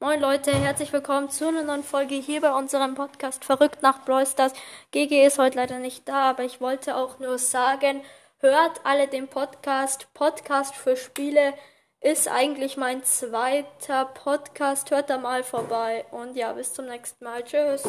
Moin Leute, herzlich willkommen zu einer neuen Folge hier bei unserem Podcast Verrückt nach Brawl Stars. GG ist heute leider nicht da, aber ich wollte auch nur sagen, hört alle den Podcast. Podcast für Spiele ist eigentlich mein zweiter Podcast. Hört da mal vorbei und ja, bis zum nächsten Mal. Tschüss.